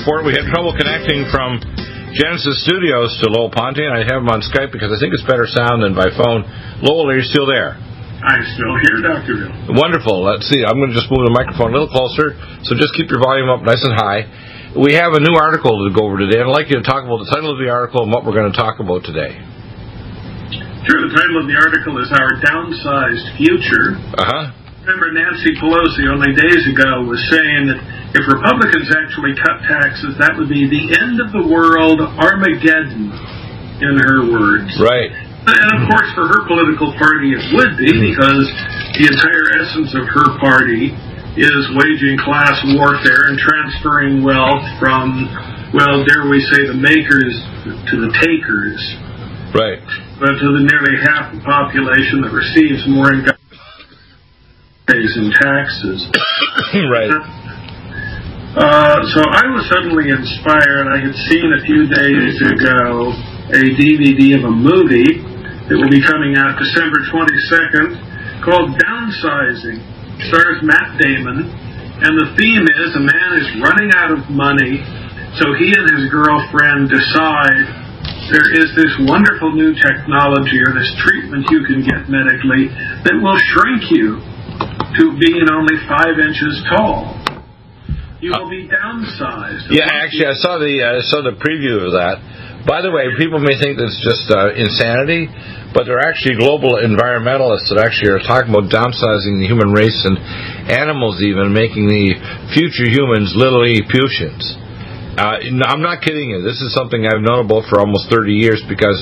Report. We had trouble connecting from Genesis Studios to Lowell Ponte, and I have him on Skype because I think it's better sound than by phone. Lowell, are you still there? I'm still here, Dr. Bill. Wonderful. Let's see. I'm going to just move the microphone a little closer, so just keep your volume up nice and high. We have a new article to go over today. and I'd like you to talk about the title of the article and what we're going to talk about today. Sure. The title of the article is Our Downsized Future. Uh huh. Remember, Nancy Pelosi only days ago was saying that if Republicans actually cut taxes, that would be the end of the world, Armageddon, in her words. Right. And of course, for her political party, it would be mm-hmm. because the entire essence of her party is waging class warfare and transferring wealth from, well, dare we say, the makers to the takers. Right. But to the nearly half the population that receives more in pays in taxes. right. Uh, so I was suddenly inspired. I had seen a few days ago a DVD of a movie that will be coming out December 22nd called Downsizing. Stars Matt Damon, and the theme is a man is running out of money, so he and his girlfriend decide there is this wonderful new technology or this treatment you can get medically that will shrink you to being only five inches tall. You will be downsized. Yeah, actually, I saw the uh, I saw the preview of that. By the way, people may think that's just uh, insanity, but there are actually global environmentalists that actually are talking about downsizing the human race and animals, even making the future humans literally Lilliputians. Uh, I'm not kidding you. This is something I've known about for almost 30 years because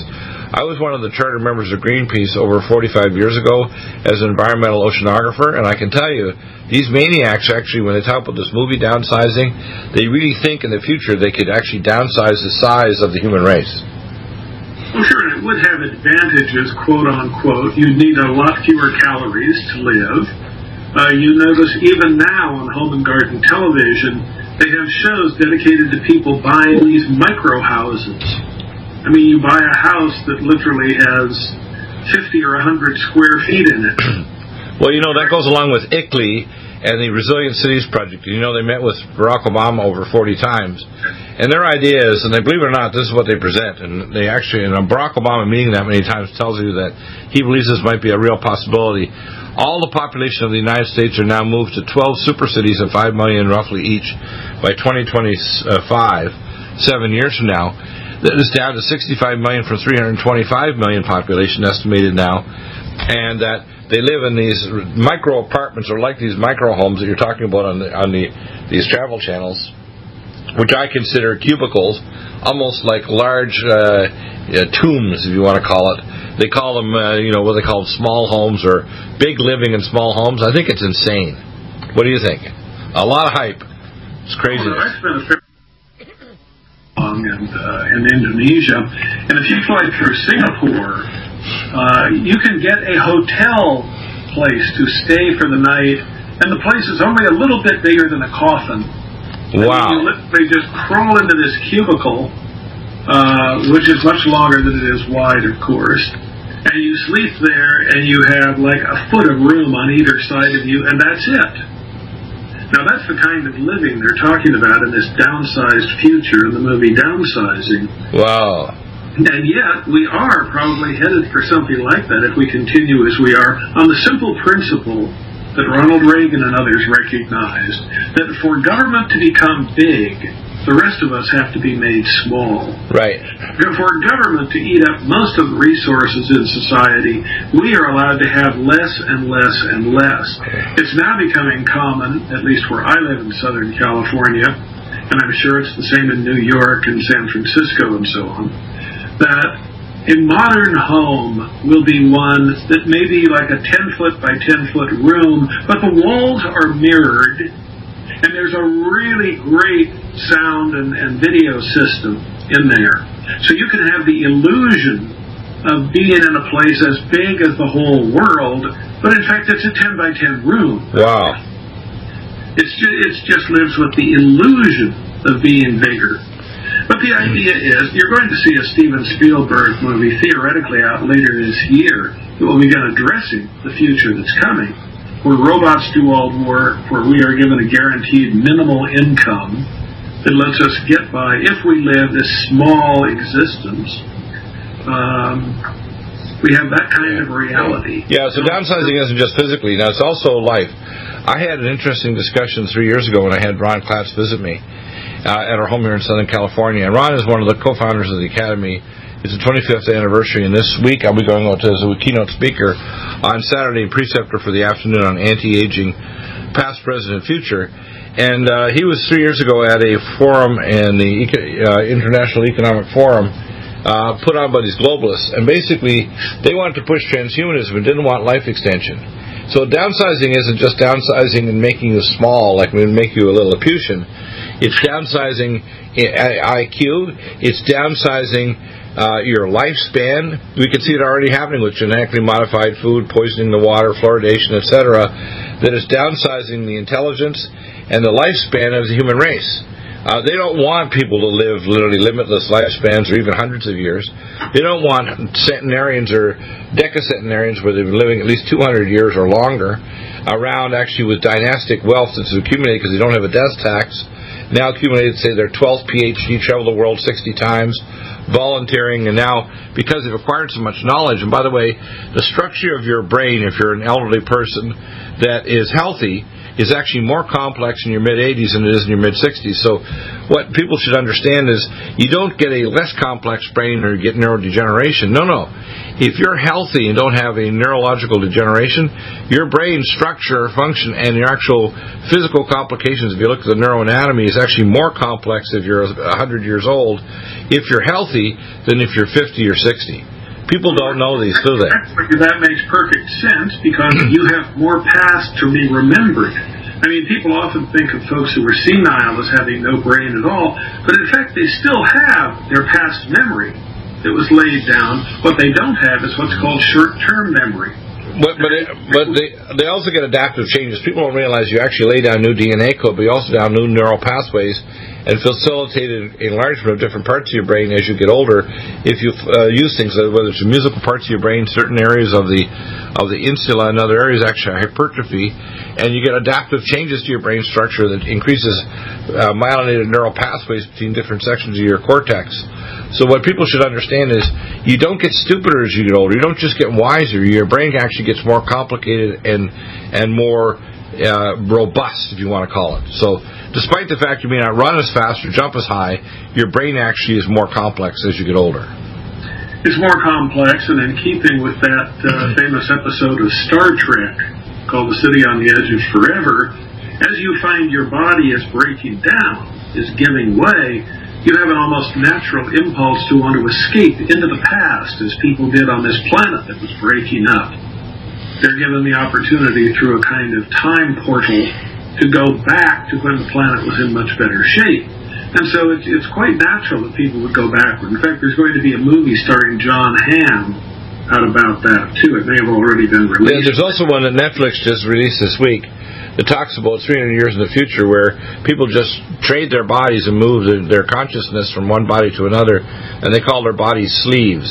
I was one of the charter members of Greenpeace over 45 years ago as an environmental oceanographer, and I can tell you, these maniacs actually, when they talk about this movie downsizing, they really think in the future they could actually downsize the size of the human race. Well, sure, it would have advantages, quote unquote. You'd need a lot fewer calories to live. Uh, you notice even now on home and garden television, they have shows dedicated to people buying these micro houses I mean, you buy a house that literally has 50 or 100 square feet in it. well, you know, that goes along with ICLEI and the Resilient Cities Project. You know, they met with Barack Obama over 40 times. And their idea is, and they believe it or not, this is what they present. And they actually, and Barack Obama meeting that many times tells you that he believes this might be a real possibility. All the population of the United States are now moved to 12 super cities of 5 million roughly each by 2025, seven years from now it's down to 65 million from 325 million population estimated now, and that they live in these micro apartments or like these micro homes that you're talking about on the, on the these travel channels, which I consider cubicles, almost like large uh, uh, tombs, if you want to call it. They call them, uh, you know, what they call them, small homes or big living in small homes. I think it's insane. What do you think? A lot of hype. It's crazy. Well, and uh, in Indonesia. And if you fly through Singapore, uh, you can get a hotel place to stay for the night, and the place is only a little bit bigger than a coffin. Wow. And you literally just crawl into this cubicle, uh, which is much longer than it is wide, of course. And you sleep there, and you have like a foot of room on either side of you, and that's it. Now, that's the kind of living they're talking about in this downsized future in the movie Downsizing. Wow. And yet, we are probably headed for something like that if we continue as we are on the simple principle that Ronald Reagan and others recognized that for government to become big, the rest of us have to be made small. Right. For government to eat up most of the resources in society, we are allowed to have less and less and less. It's now becoming common, at least where I live in Southern California, and I'm sure it's the same in New York and San Francisco and so on, that a modern home will be one that may be like a 10 foot by 10 foot room, but the walls are mirrored and there's a really great sound and, and video system in there. So you can have the illusion of being in a place as big as the whole world, but in fact it's a 10 by 10 room. Wow. It's just, it's just lives with the illusion of being bigger. But the idea is you're going to see a Steven Spielberg movie theoretically out later this year that will begin addressing the future that's coming where robots do all the work, where we are given a guaranteed minimal income that lets us get by if we live this small existence. Um, we have that kind of reality. Yeah, so downsizing isn't just physically, now it's also life. I had an interesting discussion three years ago when I had Ron Klatz visit me uh, at our home here in Southern California. And Ron is one of the co founders of the Academy it's the 25th anniversary, and this week I'll be going out as a keynote speaker on Saturday preceptor for the afternoon on anti-aging, past, present, and future. And uh, he was three years ago at a forum in the uh, International Economic Forum uh, put on by these globalists, and basically they wanted to push transhumanism and didn't want life extension. So downsizing isn't just downsizing and making you small, like we make you a Lilliputian. It's downsizing IQ. It's downsizing uh, your lifespan. We can see it already happening with genetically modified food, poisoning the water, fluoridation, etc. That is downsizing the intelligence and the lifespan of the human race. Uh, they don't want people to live literally limitless lifespans or even hundreds of years. They don't want centenarians or decacentenarians where they've been living at least 200 years or longer around actually with dynastic wealth that's accumulated because they don't have a death tax. Now accumulated, say, their 12th PhD, traveled the world 60 times, volunteering, and now because they've acquired so much knowledge. And by the way, the structure of your brain, if you're an elderly person that is healthy, is actually more complex in your mid 80s than it is in your mid 60s. So, what people should understand is you don't get a less complex brain or you get neurodegeneration. No, no. If you're healthy and don't have a neurological degeneration, your brain structure, function, and your actual physical complications, if you look at the neuroanatomy, is actually more complex if you're 100 years old, if you're healthy, than if you're 50 or 60. People don't know these, do they? That makes perfect sense because you have more past to be remembered. I mean, people often think of folks who are senile as having no brain at all, but in fact, they still have their past memory that was laid down. What they don't have is what's called short-term memory. But but, it, but they they also get adaptive changes. People don't realize you actually lay down new DNA code, but you also down new neural pathways and facilitated enlargement of different parts of your brain as you get older. If you uh, use things, whether it's musical parts of your brain, certain areas of the of the insula, and other areas actually hypertrophy, and you get adaptive changes to your brain structure that increases uh, myelinated neural pathways between different sections of your cortex. So what people should understand is you don't get stupider as you get older. You don't just get wiser. Your brain actually gets more complicated and and more uh, robust, if you want to call it. So despite the fact you may not run as fast or jump as high, your brain actually is more complex as you get older. It's more complex, and in keeping with that uh, famous episode of Star Trek called The City on the Edge of Forever, as you find your body is breaking down, is giving way, you have an almost natural impulse to want to escape into the past, as people did on this planet that was breaking up. They're given the opportunity through a kind of time portal to go back to when the planet was in much better shape. And so it's, it's quite natural that people would go backward. In fact, there's going to be a movie starring John Hamm out about that too. It may have already been released. Yeah, there's also one that Netflix just released this week that talks about 300 years in the future where people just trade their bodies and move their, their consciousness from one body to another, and they call their bodies sleeves.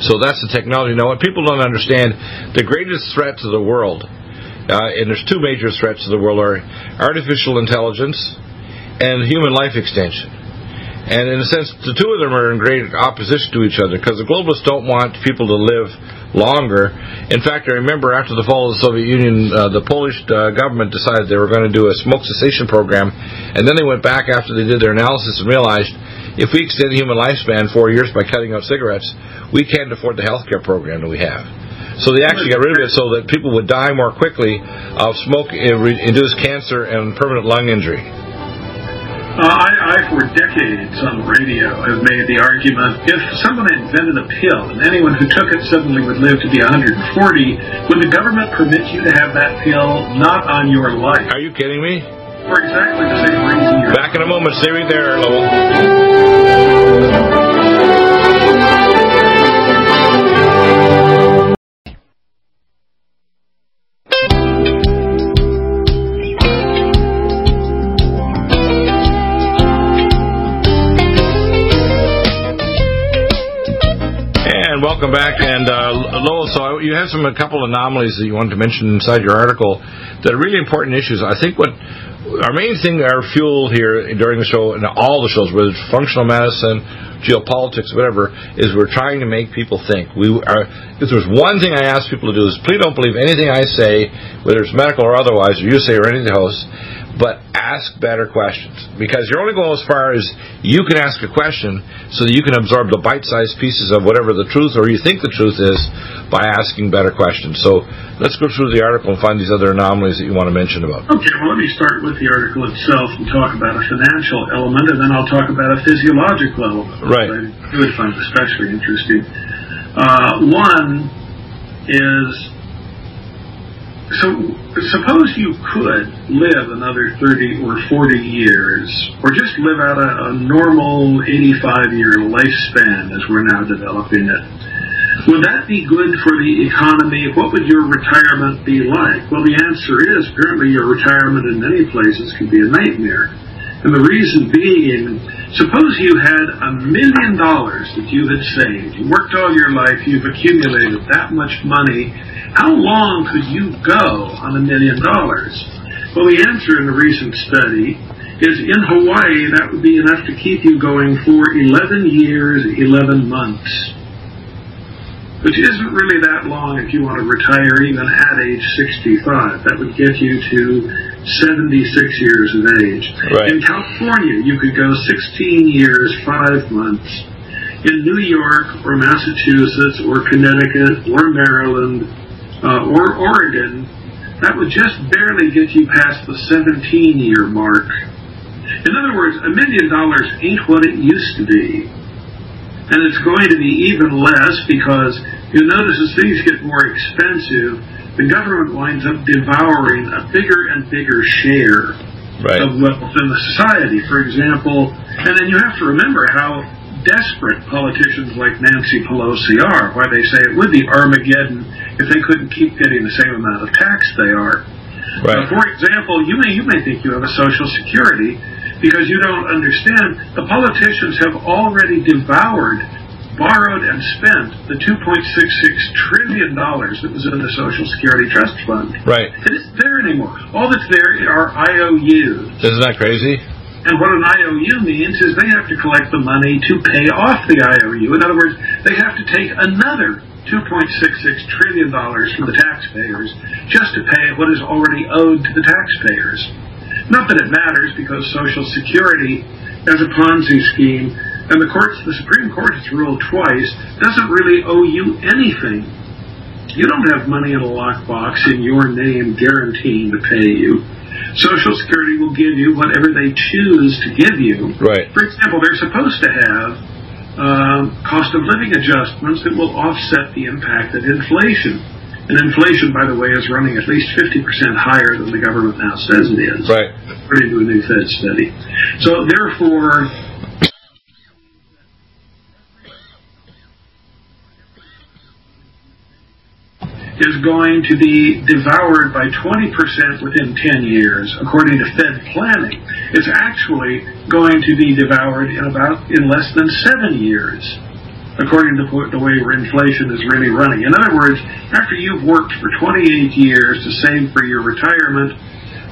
So that's the technology. Now, what people don't understand, the greatest threat to the world, uh, and there's two major threats to the world, are artificial intelligence and human life extension. And in a sense, the two of them are in great opposition to each other because the globalists don't want people to live longer. In fact, I remember after the fall of the Soviet Union, uh, the Polish uh, government decided they were going to do a smoke cessation program, and then they went back after they did their analysis and realized if we extend the human lifespan four years by cutting out cigarettes, we can't afford the health care program that we have. So they actually got rid of it so that people would die more quickly of smoke-induced cancer and permanent lung injury. Uh, I, I, for decades on the radio, have made the argument if someone invented a pill and anyone who took it suddenly would live to be 140, would the government permit you to have that pill not on your life? Are you kidding me? For exactly the same reason. Back in a moment. Stay right there, Lowell. Welcome back. And uh, Lowell, so you have some a couple anomalies that you wanted to mention inside your article that are really important issues. I think what our main thing, our fuel here during the show and all the shows, whether it's functional medicine, geopolitics, whatever, is we're trying to make people think. We are. If there's one thing I ask people to do is please don't believe anything I say, whether it's medical or otherwise, or you say or any of the hosts but ask better questions because you're only going as far as you can ask a question so that you can absorb the bite-sized pieces of whatever the truth or you think the truth is by asking better questions. So let's go through the article and find these other anomalies that you want to mention about. Okay, well let me start with the article itself and talk about a financial element and then I'll talk about a physiological element. Right. I would find especially interesting. Uh, one is so suppose you could live another 30 or 40 years, or just live out a, a normal 85 year lifespan as we're now developing it. Would that be good for the economy? What would your retirement be like? Well, the answer is apparently your retirement in many places can be a nightmare. And the reason being, suppose you had a million dollars that you had saved. You worked all your life, you've accumulated that much money, how long could you go on a million dollars? Well, the answer in a recent study is in Hawaii, that would be enough to keep you going for 11 years, 11 months. Which isn't really that long if you want to retire even at age 65. That would get you to 76 years of age. Right. In California, you could go 16 years, 5 months. In New York or Massachusetts or Connecticut or Maryland uh, or Oregon, that would just barely get you past the 17 year mark. In other words, a million dollars ain't what it used to be. And it's going to be even less because you'll notice as things get more expensive, the government winds up devouring a bigger and bigger share right. of wealth in the society. For example, and then you have to remember how desperate politicians like Nancy Pelosi are, why they say it would be Armageddon if they couldn't keep getting the same amount of tax they are. Right. Uh, for example, you may you may think you have a Social Security because you don't understand the politicians have already devoured, borrowed, and spent the 2.66 trillion dollars that was in the Social Security Trust Fund. Right. It isn't there anymore. All that's there are IOUs. Isn't that crazy? And what an IOU means is they have to collect the money to pay off the IOU. In other words, they have to take another $2.66 trillion from the taxpayers just to pay what is already owed to the taxpayers. Not that it matters because Social Security, as a Ponzi scheme, and the courts, the Supreme Court has ruled twice, doesn't really owe you anything. You don't have money in a lockbox in your name guaranteeing to pay you. Social Security will give you whatever they choose to give you. Right. For example, they're supposed to have um, cost of living adjustments that will offset the impact of inflation. And inflation, by the way, is running at least 50% higher than the government now says it is. Right. According to a new Fed study. So, therefore, is going to be devoured by 20% within 10 years, according to Fed planning. It's actually going to be devoured in about in less than seven years, according to the way inflation is really running. In other words, after you've worked for 28 years to save for your retirement,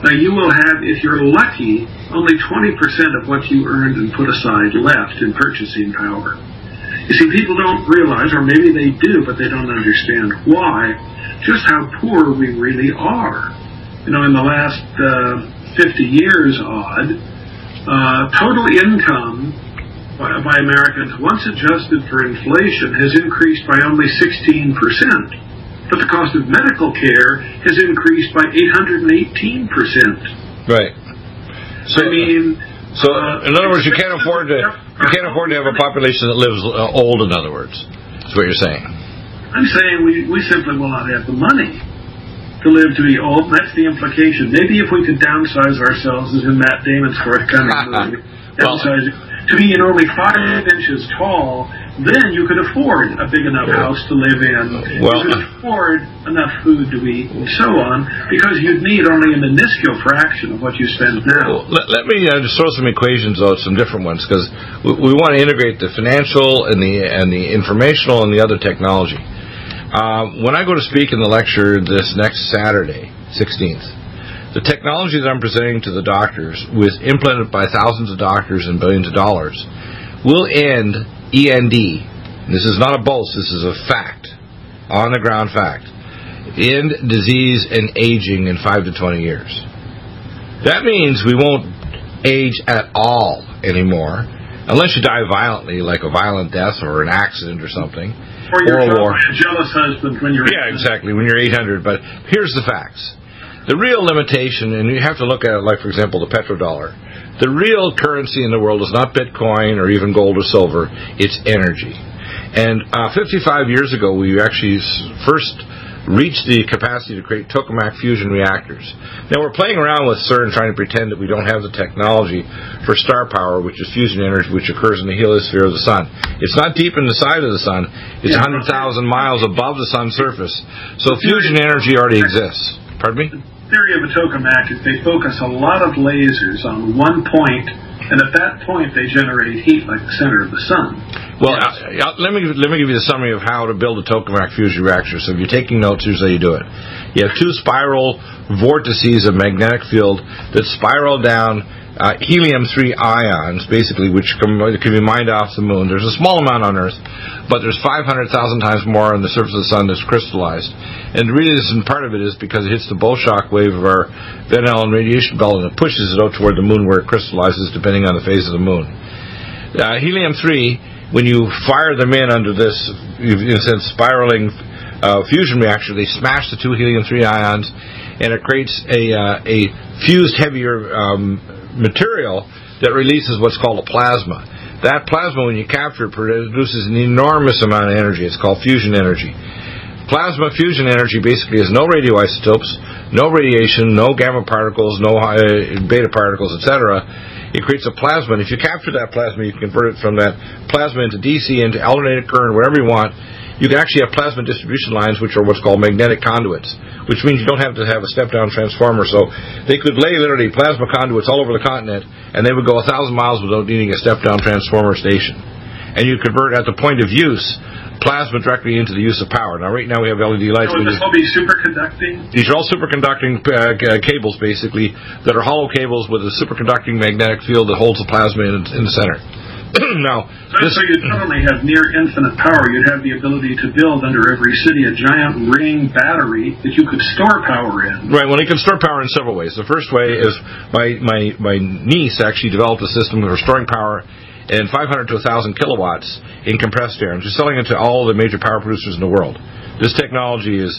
now you will have, if you're lucky, only 20% of what you earned and put aside left in purchasing power. You see, people don't realize, or maybe they do, but they don't understand why, just how poor we really are. You know, in the last uh, 50 years odd, uh, total income by, by Americans, once adjusted for inflation, has increased by only 16%. But the cost of medical care has increased by 818%. Right. So, I mean, so, in other words, you can't afford to you can't afford to have a population that lives uh, old. In other words, is what you're saying. I'm saying we we simply will not have the money to live to be old. That's the implication. Maybe if we could downsize ourselves, as in Matt Damon's forthcoming movie, downsize to be only five inches tall, then you could afford a big enough house to live in. Well, you could afford enough food to eat, and so on, because you'd need only a minuscule fraction of what you spend now. Well, let, let, me uh, just throw some equations out, some different ones, because we, we, want to integrate the financial and the and the informational and the other technology. Uh, when I go to speak in the lecture this next Saturday, 16th, the technology that I'm presenting to the doctors, with implemented by thousands of doctors and billions of dollars, will end END. This is not a boast, this is a fact, on the ground fact. End disease and aging in 5 to 20 years. That means we won't age at all anymore, unless you die violently, like a violent death or an accident or something. Or you're or a jealous husband when you're. Yeah, exactly, when you're 800. But here's the facts the real limitation, and you have to look at it like, for example, the petrodollar. The real currency in the world is not Bitcoin or even gold or silver, it's energy. And uh, 55 years ago, we actually first reached the capacity to create tokamak fusion reactors. Now we're playing around with CERN trying to pretend that we don't have the technology for star power, which is fusion energy, which occurs in the heliosphere of the sun. It's not deep in the side of the sun. It's 100,000 miles above the sun's surface. So fusion energy already exists. Pardon me? Theory of a tokamak is they focus a lot of lasers on one point, and at that point they generate heat like the center of the sun. Well, yes. let me let me give you the summary of how to build a tokamak fusion reactor. So if you're taking notes, here's how you do it. You have two spiral vortices of magnetic field that spiral down uh, helium-3 ions, basically, which can, can, be mined off the moon. There's a small amount on Earth, but there's 500,000 times more on the surface of the sun that's crystallized. And the reason part of it is because it hits the Bow-Shock wave of our Van Allen radiation belt and it pushes it out toward the moon where it crystallizes, depending on the phase of the moon. Uh, helium-3, when you fire them in under this, in a sense, spiraling uh, fusion reactor, they smash the two helium-3 ions, and it creates a, uh, a fused heavier um, material that releases what's called a plasma. That plasma, when you capture it, produces an enormous amount of energy. It's called fusion energy. Plasma fusion energy basically has no radioisotopes, no radiation, no gamma particles, no beta particles, etc. It creates a plasma, and if you capture that plasma, you can convert it from that plasma into DC, into alternating current, whatever you want, you can actually have plasma distribution lines, which are what's called magnetic conduits, which means you don't have to have a step-down transformer. So they could lay literally plasma conduits all over the continent, and they would go a thousand miles without needing a step-down transformer station. And you convert at the point of use plasma directly into the use of power. Now, right now we have LED lights. So this will be superconducting? These are all superconducting uh, cables, basically, that are hollow cables with a superconducting magnetic field that holds the plasma in, in the center. now, this, so you'd not only have near infinite power, you'd have the ability to build under every city a giant ring battery that you could store power in. Right. Well, you can store power in several ways. The first way is my my my niece actually developed a system for storing power in 500 to 1,000 kilowatts in compressed air, and she's selling it to all the major power producers in the world. This technology is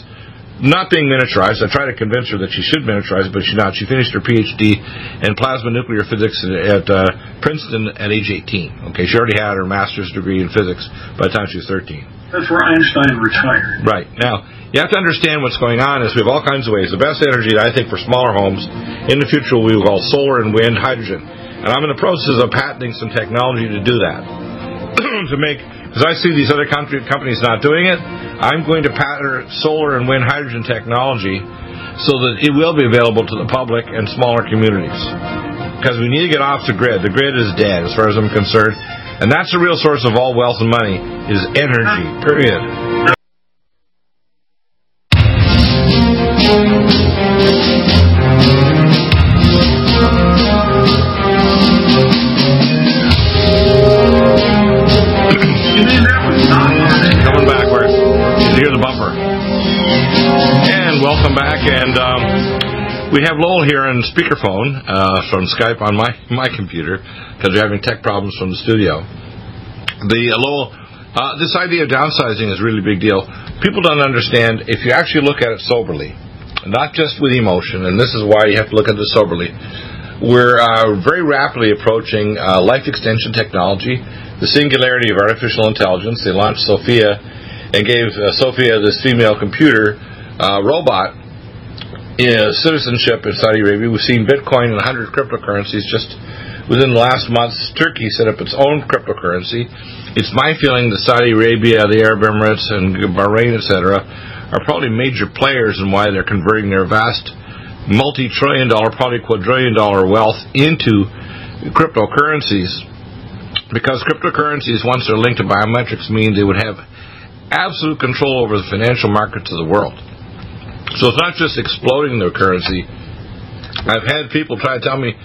not being miniaturized. I tried to convince her that she should miniaturize but she's not. She finished her PhD in plasma nuclear physics at uh, Princeton at age 18. Okay, she already had her master's degree in physics by the time she was 13. That's where Einstein retired. Right. Now, you have to understand what's going on is we have all kinds of ways. The best energy, I think, for smaller homes in the future will be called solar and wind hydrogen. And I'm in the process of patenting some technology to do that. to make Because I see these other country, companies not doing it, I'm going to pattern solar and wind hydrogen technology so that it will be available to the public and smaller communities. Because we need to get off the grid. The grid is dead, as far as I'm concerned. And that's the real source of all wealth and money, is energy, period. On speakerphone uh, from Skype on my, my computer because we're having tech problems from the studio. The uh, Lowell, uh, this idea of downsizing is a really big deal. People don't understand if you actually look at it soberly, not just with emotion, and this is why you have to look at this soberly. We're uh, very rapidly approaching uh, life extension technology, the singularity of artificial intelligence. They launched Sophia and gave uh, Sophia this female computer robot uh, citizenship in Saudi Arabia. We've seen Bitcoin and 100 cryptocurrencies just within the last months. Turkey set up its own cryptocurrency. It's my feeling that Saudi Arabia, the Arab Emirates, and Bahrain, etc., are probably major players in why they're converting their vast multi-trillion dollar, probably quadrillion dollar wealth into cryptocurrencies. Because cryptocurrencies, once they're linked to biometrics, mean they would have absolute control over the financial markets of the world. So it's not just exploding their currency. I've had people try to tell me,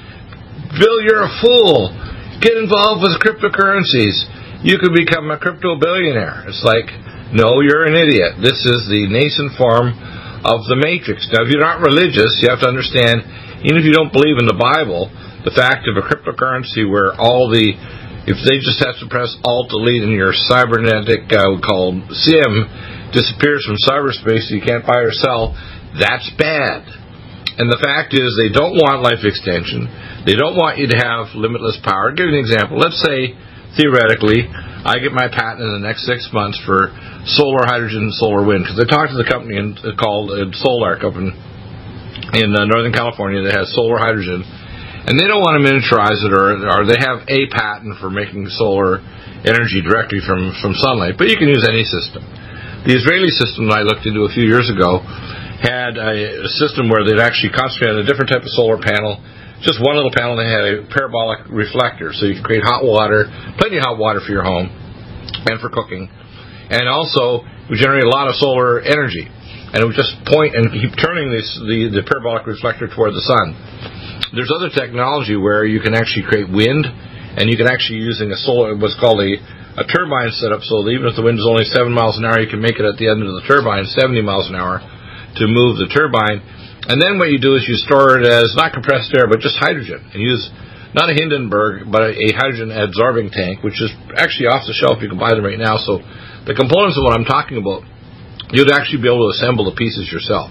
Bill, you're a fool. Get involved with cryptocurrencies. You could become a crypto billionaire. It's like, no, you're an idiot. This is the nascent form of the matrix. Now, if you're not religious, you have to understand, even if you don't believe in the Bible, the fact of a cryptocurrency where all the, if they just have to press Alt Delete in your cybernetic uh, called SIM, disappears from cyberspace so you can't buy or sell, that's bad. And the fact is, they don't want life extension. They don't want you to have limitless power. I'll give you an example. Let's say, theoretically, I get my patent in the next six months for solar, hydrogen, and solar wind. Because I talked to the company in, uh, called uh, Solarc up in, in uh, Northern California that has solar hydrogen. And they don't want to miniaturize it, or, or they have a patent for making solar energy directly from, from sunlight. But you can use any system. The Israeli system that I looked into a few years ago had a system where they'd actually concentrate on a different type of solar panel. Just one little panel, and they had a parabolic reflector, so you could create hot water, plenty of hot water for your home and for cooking. And also, we generate a lot of solar energy. And it would just point and keep turning this, the, the parabolic reflector toward the sun. There's other technology where you can actually create wind, and you can actually using a solar, what's called a a turbine setup so that even if the wind is only 7 miles an hour, you can make it at the end of the turbine 70 miles an hour to move the turbine. And then what you do is you store it as not compressed air, but just hydrogen, and use not a Hindenburg, but a hydrogen absorbing tank, which is actually off the shelf. You can buy them right now. So the components of what I'm talking about, you'd actually be able to assemble the pieces yourself.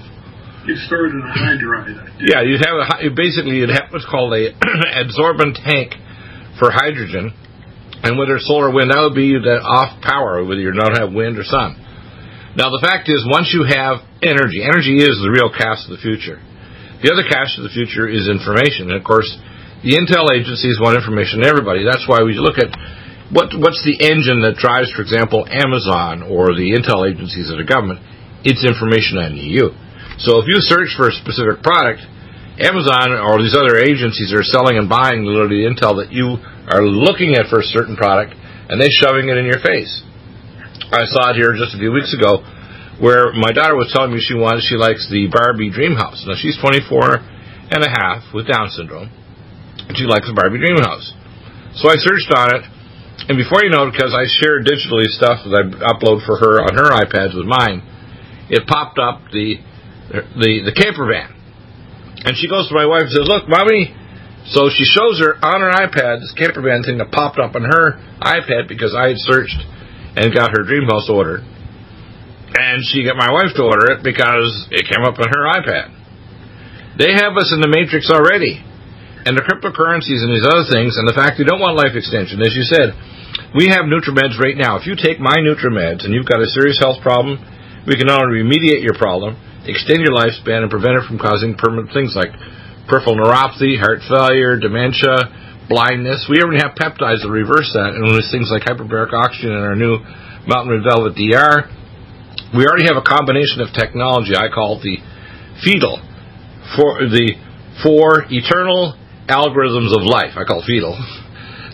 You store it in a hydride. Yeah, you'd have a, basically you'd have what's called a absorbent tank for hydrogen and whether solar or wind, that would be that off power, whether you don't have wind or sun. Now, the fact is, once you have energy, energy is the real cash of the future. The other cash of the future is information. And of course, the intel agencies want information to everybody. That's why we look at what, what's the engine that drives, for example, Amazon or the intel agencies of the government. It's information on you. So if you search for a specific product, Amazon or these other agencies are selling and buying literally the intel that you are looking at for a certain product and they shoving it in your face. I saw it here just a few weeks ago where my daughter was telling me she wants she likes the Barbie Dream House. Now she's 24 and a half with Down syndrome and she likes the Barbie Dream House. So I searched on it and before you know it, because I share digitally stuff that I upload for her on her iPads with mine, it popped up the the the camper van and she goes to my wife and says, Look, mommy. So she shows her on her iPad this camper van thing that popped up on her iPad because I had searched and got her dream house ordered. And she got my wife to order it because it came up on her iPad. They have us in the matrix already. And the cryptocurrencies and these other things, and the fact they don't want life extension, as you said, we have NutriMeds right now. If you take my NutriMeds and you've got a serious health problem, we can not only remediate your problem, extend your lifespan and prevent it from causing permanent things like peripheral neuropathy, heart failure, dementia, blindness. We already have peptides that reverse that, and there's things like hyperbaric oxygen in our new Mountain Red Velvet DR. We already have a combination of technology I call the fetal for the four eternal algorithms of life. I call fetal.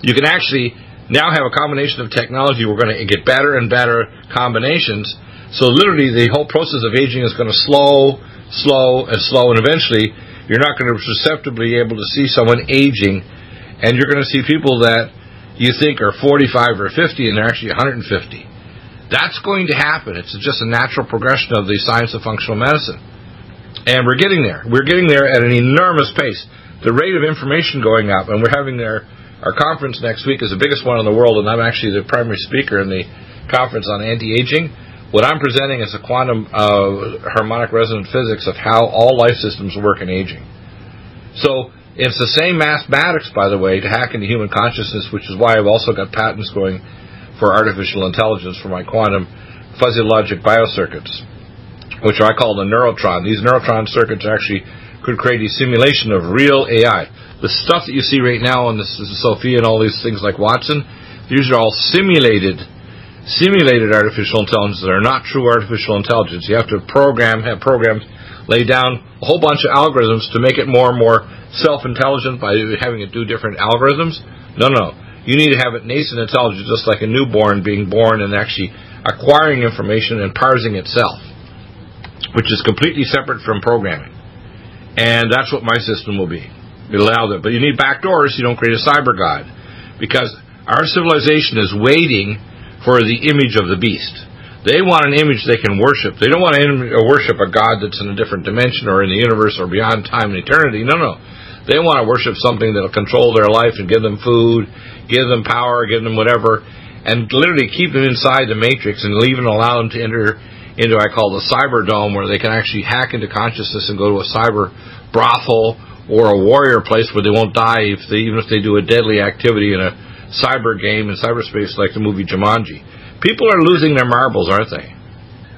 You can actually now have a combination of technology. We're going to get better and better combinations. So literally, the whole process of aging is going to slow, slow, and slow, and eventually, you're not going to perceptibly be able to see someone aging, and you're going to see people that you think are 45 or 50, and they're actually 150. That's going to happen. It's just a natural progression of the science of functional medicine. And we're getting there. We're getting there at an enormous pace. The rate of information going up, and we're having our, our conference next week is the biggest one in the world, and I'm actually the primary speaker in the conference on anti-aging. What I'm presenting is a quantum uh, harmonic resonant physics of how all life systems work in aging. So it's the same mathematics, by the way, to hack into human consciousness, which is why I've also got patents going for artificial intelligence for my quantum fuzzy logic biocircuits, which I call the neurotron. These neurotron circuits actually could create a simulation of real AI. The stuff that you see right now on the Sophia and all these things like Watson, these are all simulated simulated artificial intelligence that are not true artificial intelligence. You have to program, have programs lay down a whole bunch of algorithms to make it more and more self-intelligent by having it do different algorithms. No, no. You need to have it nascent intelligence, just like a newborn being born and actually acquiring information and parsing itself, which is completely separate from programming. And that's what my system will be. It allows it. But you need backdoors so you don't create a cyber god. Because our civilization is waiting for the image of the beast. They want an image they can worship. They don't want to uh, worship a God that's in a different dimension or in the universe or beyond time and eternity. No, no. They want to worship something that'll control their life and give them food, give them power, give them whatever, and literally keep them inside the matrix and even allow them to enter into I call the cyber dome where they can actually hack into consciousness and go to a cyber brothel or a warrior place where they won't die if they even if they do a deadly activity in a cyber game in cyberspace like the movie Jumanji. People are losing their marbles, aren't they?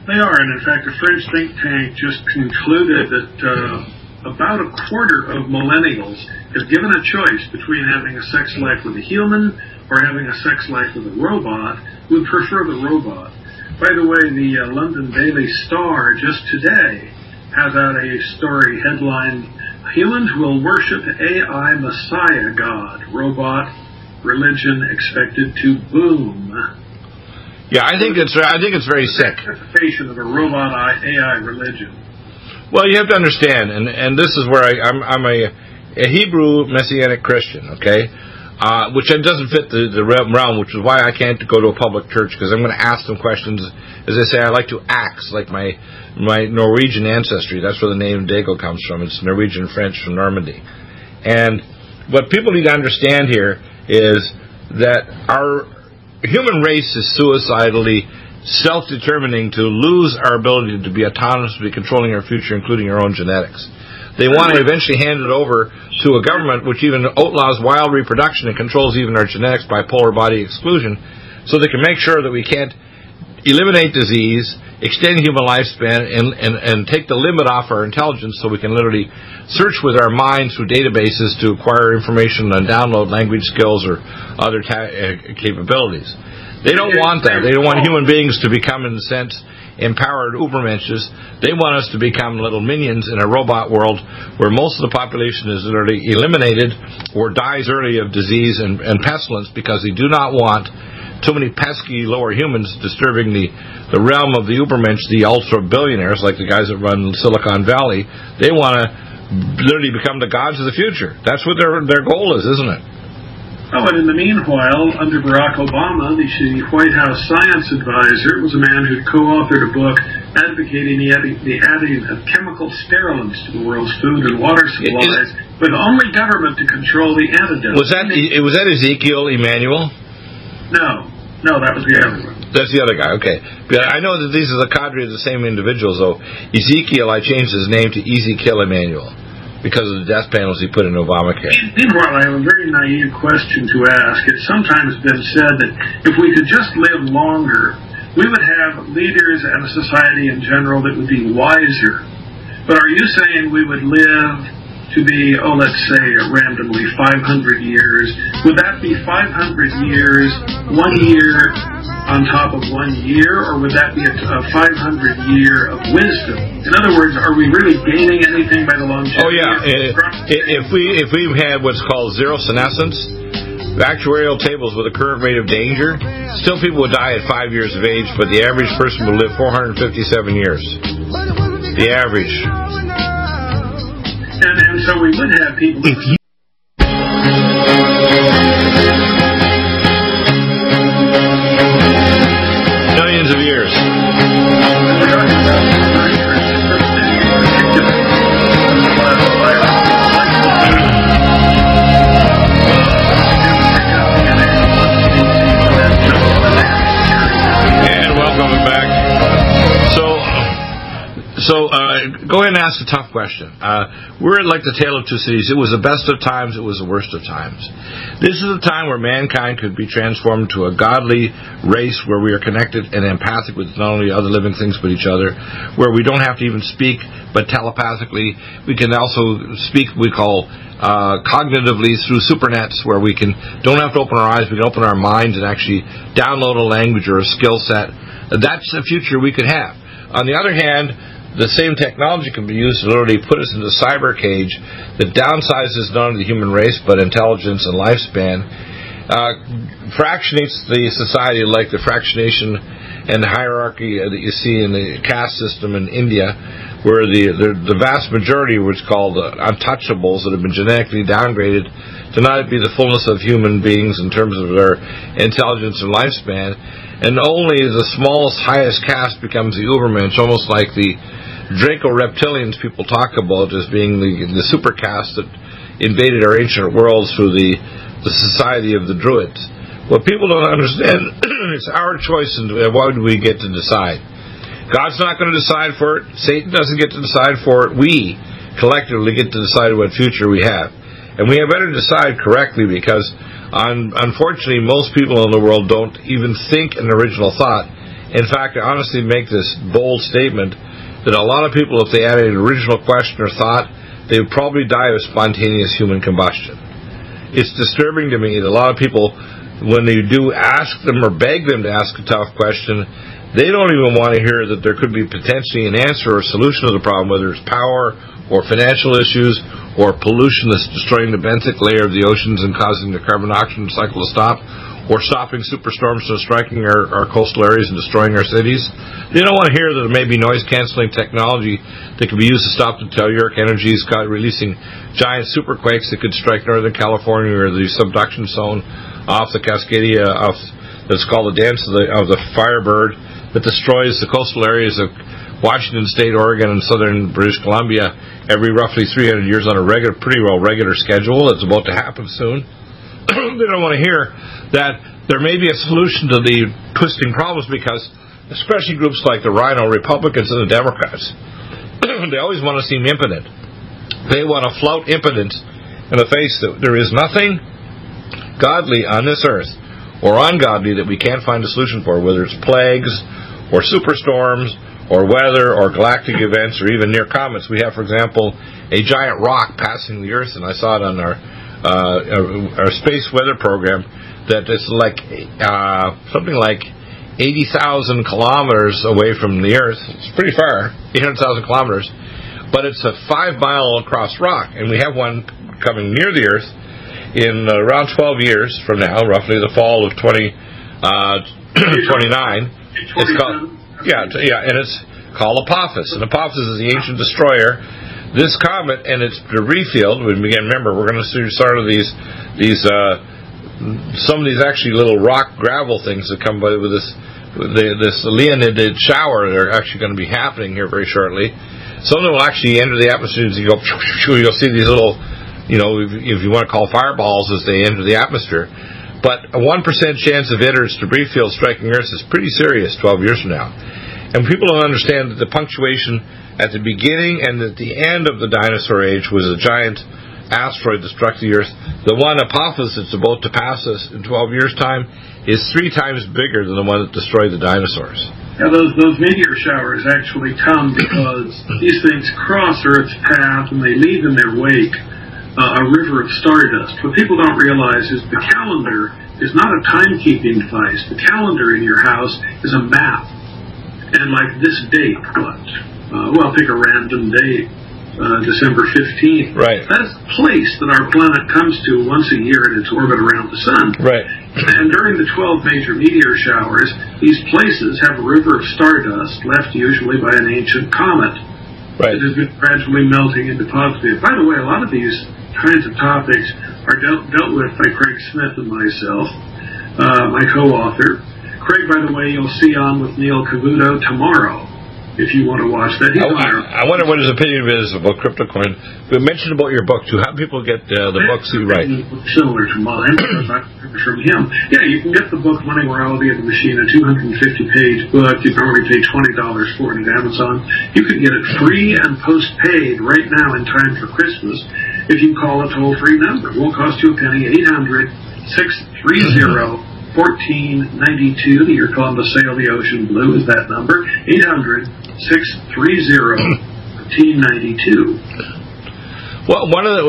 They are, and in fact, a French think tank just concluded that uh, about a quarter of millennials, if given a choice between having a sex life with a human or having a sex life with a robot, would prefer the robot. By the way, the uh, London Daily Star just today has out a story headline Humans will worship AI Messiah God. Robot religion expected to boom. Yeah, I think it's I think it's very sick. Of a robot AI religion. Well, you have to understand, and and this is where I, I'm I'm a, a Hebrew Messianic Christian, okay, uh, which doesn't fit the the realm, which is why I can't go to a public church because I'm going to ask them questions. As I say, I like to axe like my my Norwegian ancestry. That's where the name Deagle comes from. It's Norwegian French from Normandy, and what people need to understand here is that our human race is suicidally self-determining to lose our ability to be autonomously controlling our future, including our own genetics. They want to eventually hand it over to a government which even outlaws wild reproduction and controls even our genetics by polar body exclusion, so they can make sure that we can't eliminate disease, extend human lifespan, and, and, and take the limit off our intelligence so we can literally search with our minds through databases to acquire information and download language skills or other ta- uh, capabilities. They don't want that. They don't want human beings to become, in a sense, empowered ubermensches. They want us to become little minions in a robot world where most of the population is literally eliminated or dies early of disease and, and pestilence because they do not want too many pesky lower humans disturbing the, the realm of the ubermensch, the ultra billionaires like the guys that run Silicon Valley. They want to literally become the gods of the future. That's what their their goal is, isn't it? Oh, and in the meanwhile, under Barack Obama, the, White House science advisor was a man who co-authored a book advocating the adding, the adding of chemical sterilants to the world's food and water supplies, with only government to control the antidote. Was that was that Ezekiel Emanuel? No, no, that was the other one. That's the other guy. Okay, but I know that these are the cadre of the same individuals. Though Ezekiel, I changed his name to Ezekiel Emanuel because of the death panels he put in Obamacare. Meanwhile, I have a very naive question to ask. It's sometimes been said that if we could just live longer, we would have leaders and a society in general that would be wiser. But are you saying we would live to be, oh, let's say randomly 500 years, would that be 500 years, one year on top of one year, or would that be a, a 500 year of wisdom? In other words, are we really gaining anything by the longevity? Oh yeah, eh, eh, eh, if we if we had what's called zero senescence, actuarial tables with a current rate of danger, still people would die at five years of age, but the average person would live 457 years. The average. And, and so we would have people. If you ask a tough question. Uh, we're like the tale of two cities. It was the best of times. It was the worst of times. This is a time where mankind could be transformed to a godly race, where we are connected and empathic with not only other living things but each other, where we don't have to even speak, but telepathically we can also speak. We call uh, cognitively through supernets where we can don't have to open our eyes, we can open our minds and actually download a language or a skill set. That's a future we could have. On the other hand, the same technology can be used to literally put us into a cyber cage that downsizes not only the human race but intelligence and lifespan. Uh, fractionates the society like the fractionation and hierarchy that you see in the caste system in India, where the, the, the vast majority, what's called uh, untouchables, that have been genetically downgraded to not be the fullness of human beings in terms of their intelligence and lifespan, and only the smallest, highest caste becomes the Ubermensch, almost like the Draco reptilians people talk about as being the, the super caste that invaded our ancient worlds through the, the society of the Druids. What people don't understand, it's our choice, and why do we get to decide? God's not going to decide for it. Satan doesn't get to decide for it. We collectively get to decide what future we have. And we had better decide correctly because, un- unfortunately, most people in the world don't even think an original thought. In fact, I honestly make this bold statement that a lot of people, if they added an original question or thought, they would probably die of spontaneous human combustion. It's disturbing to me that a lot of people, when they do ask them or beg them to ask a tough question, they don't even want to hear that there could be potentially an answer or solution to the problem, whether it's power or financial issues or pollution that's destroying the benthic layer of the oceans and causing the carbon oxygen cycle to stop, or stopping superstorms from striking our, our coastal areas and destroying our cities. They don't want to hear that there may be noise canceling technology that could be used to stop the Telluric Energy's releasing giant superquakes that could strike Northern California or the subduction zone off the Cascadia off that's called the dance of the of the Firebird that destroys the coastal areas of Washington State, Oregon, and southern British Columbia every roughly 300 years on a regular, pretty well regular schedule. It's about to happen soon. they don't want to hear that there may be a solution to the twisting problems because, especially groups like the Rhino Republicans and the Democrats, they always want to seem impotent. They want to flout impotence in the face that there is nothing godly on this earth or ungodly that we can't find a solution for, whether it's plagues or superstorms or weather or galactic events or even near comets. We have, for example, a giant rock passing the Earth, and I saw it on our uh, our space weather program that is like uh, something like 80,000 kilometers away from the Earth. It's pretty far, 800,000 kilometers, but it's a five mile across rock, and we have one coming near the Earth in uh, around 12 years from now, roughly the fall of 20, uh, 29. It's called, yeah, yeah, and it's called Apophis. And Apophis is the ancient destroyer. This comet and its debris field. We again remember we're going to see sort of these these uh, some of these actually little rock gravel things that come by with this the, this Leonid shower that are actually going to be happening here very shortly. Some of them will actually enter the atmosphere as you go. You'll see these little, you know, if, if you want to call fireballs as they enter the atmosphere. But a 1% chance of it or its debris field striking Earth is pretty serious 12 years from now. And people don't understand that the punctuation at the beginning and at the end of the dinosaur age was a giant asteroid that struck the Earth. The one Apophis that's about to pass us in 12 years' time is three times bigger than the one that destroyed the dinosaurs. Yeah, those those meteor showers actually come because these things cross Earth's path and they leave in their wake uh, a river of stardust. What people don't realize is the calendar is not a timekeeping device. The calendar in your house is a map, and like this date, what? Uh, well, I'll pick a random date. Uh, December 15th. Right. That's a place that our planet comes to once a year in its orbit around the sun. Right. And during the 12 major meteor showers, these places have a river of stardust left usually by an ancient comet. Right. It has been gradually melting and deposited. By the way, a lot of these kinds of topics are dealt, dealt with by Craig Smith and myself, uh, my co-author. Craig, by the way, you'll see on with Neil Cavuto tomorrow if you want to watch that. On. I, I wonder what his opinion is about CryptoCoin. We mentioned about your book too. How people get uh, the books you write? Similar to mine, from him. Yeah, you can get the book Money Morality of the Machine, a 250-page book. You can only pay $20 for it at Amazon. You can get it free and post-paid right now in time for Christmas if you call a toll-free number. It won't cost you a penny, 800-630 1492. the year Columbus sailed the ocean blue is that number. 800 630 Well, one of the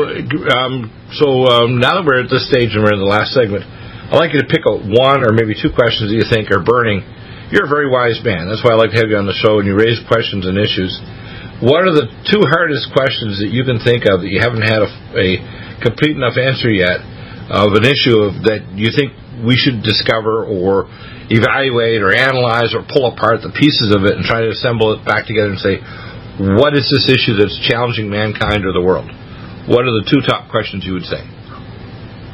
um, so um, now that we're at this stage and we're in the last segment, I'd like you to pick out one or maybe two questions that you think are burning. You're a very wise man. That's why I like to have you on the show and you raise questions and issues. What are the two hardest questions that you can think of that you haven't had a, a complete enough answer yet of an issue of, that you think we should discover or evaluate or analyze or pull apart the pieces of it and try to assemble it back together and say, what is this issue that's challenging mankind or the world? What are the two top questions you would say?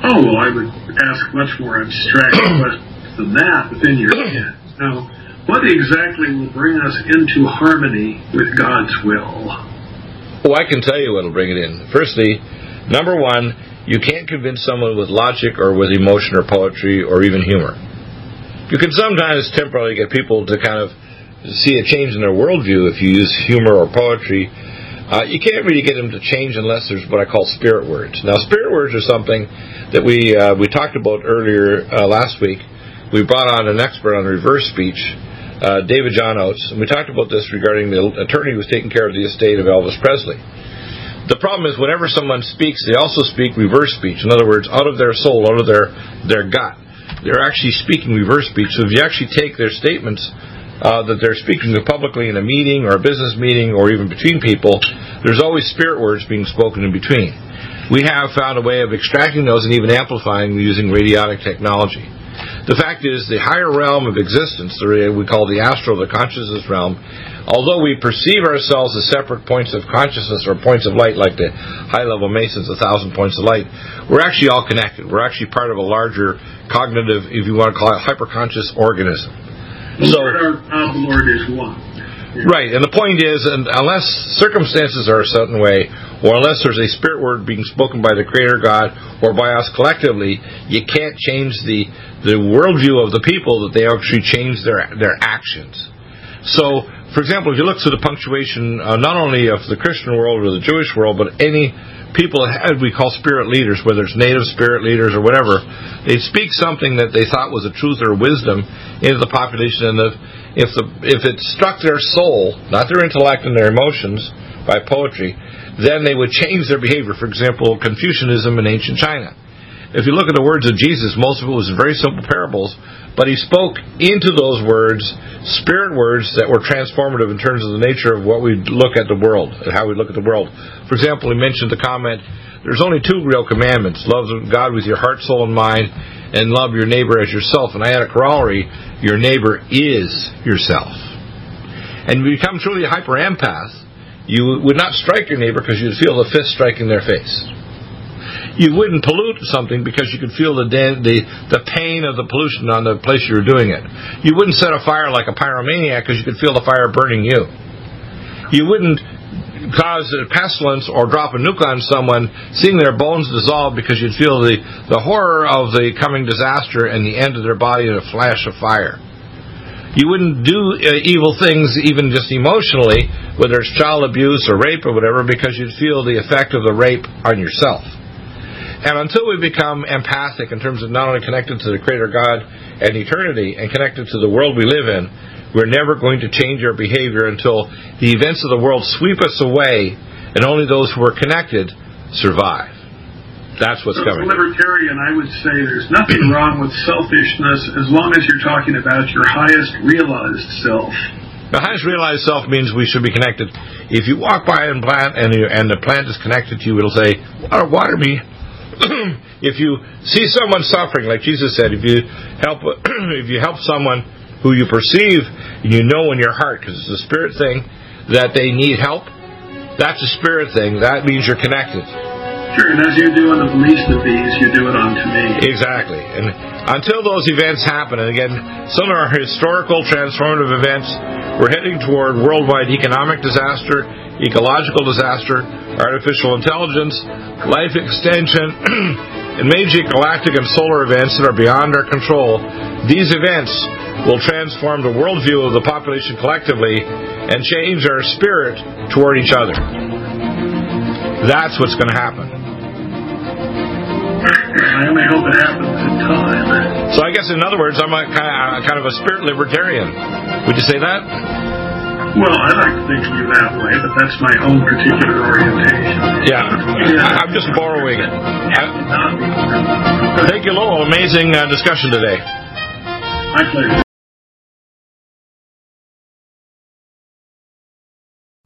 Oh, well, I would ask much more abstract questions than that within your head. Now, what exactly will bring us into harmony with God's will? Well, I can tell you what'll bring it in. Firstly, number one, you can't convince someone with logic or with emotion or poetry or even humor. You can sometimes temporarily get people to kind of see a change in their worldview if you use humor or poetry. Uh, you can't really get them to change unless there's what I call spirit words. Now, spirit words are something that we uh, we talked about earlier uh, last week. We brought on an expert on reverse speech, uh, David John Oates, and we talked about this regarding the attorney who was taking care of the estate of Elvis Presley. The problem is, whenever someone speaks, they also speak reverse speech. In other words, out of their soul, out of their their gut, they're actually speaking reverse speech. So if you actually take their statements uh, that they're speaking publicly in a meeting or a business meeting or even between people, there's always spirit words being spoken in between. We have found a way of extracting those and even amplifying using radionic technology. The fact is, the higher realm of existence, the we call the astral, the consciousness realm, although we perceive ourselves as separate points of consciousness or points of light, like the high level Masons, a thousand points of light, we're actually all connected. We're actually part of a larger cognitive, if you want to call it, hyperconscious organism. So, our, our Lord is one. Right, and the point is, and unless circumstances are a certain way, or unless there's a spirit word being spoken by the Creator God or by us collectively, you can't change the the worldview of the people that they actually change their their actions. So, for example, if you look through the punctuation, uh, not only of the Christian world or the Jewish world, but any people that we call spirit leaders, whether it's native spirit leaders or whatever, they'd speak something that they thought was a truth or wisdom into the population, and the, if the if it struck their soul, not their intellect and their emotions, by poetry, then they would change their behavior. For example, Confucianism in ancient China. If you look at the words of Jesus, most of it was very simple parables, but he spoke into those words spirit words that were transformative in terms of the nature of what we look at the world, and how we look at the world. For example, he mentioned the comment, there's only two real commandments love God with your heart, soul, and mind, and love your neighbor as yourself. And I had a corollary your neighbor is yourself. And you become truly a hyper empath, you would not strike your neighbor because you'd feel the fist striking their face. You wouldn't pollute something because you could feel the, the the pain of the pollution on the place you were doing it. You wouldn't set a fire like a pyromaniac because you could feel the fire burning you. You wouldn't cause a pestilence or drop a nuke on someone, seeing their bones dissolve because you'd feel the, the horror of the coming disaster and the end of their body in a flash of fire. you wouldn't do uh, evil things even just emotionally, whether it's child abuse or rape or whatever, because you'd feel the effect of the rape on yourself. And until we become empathic in terms of not only connected to the Creator God and eternity and connected to the world we live in, we're never going to change our behavior until the events of the world sweep us away and only those who are connected survive. That's what's so coming. As a libertarian, I would say there's nothing wrong with selfishness as long as you're talking about your highest realized self. The highest realized self means we should be connected. If you walk by a plant and, you, and the plant is connected to you, it'll say, water, water me. if you see someone suffering, like Jesus said, if you help if you help someone who you perceive and you know in your heart, because it's a spirit thing, that they need help, that's a spirit thing. That means you're connected. Sure, and as you do unto the of these, you do it unto me. Exactly. And until those events happen, and again, some of our historical transformative events, we're heading toward worldwide economic disaster, ecological disaster, artificial intelligence, life extension, and major galactic and solar events that are beyond our control. These events will transform the worldview of the population collectively and change our spirit toward each other. That's what's going to happen. I only hope it happens in time. So I guess, in other words, I'm a kind of, kind of a spirit libertarian. Would you say that? Well, I like to think of you that way, but that's my own particular orientation. Yeah, yeah. I'm just borrowing it. I, thank you, Lowell. Amazing uh, discussion today. My pleasure.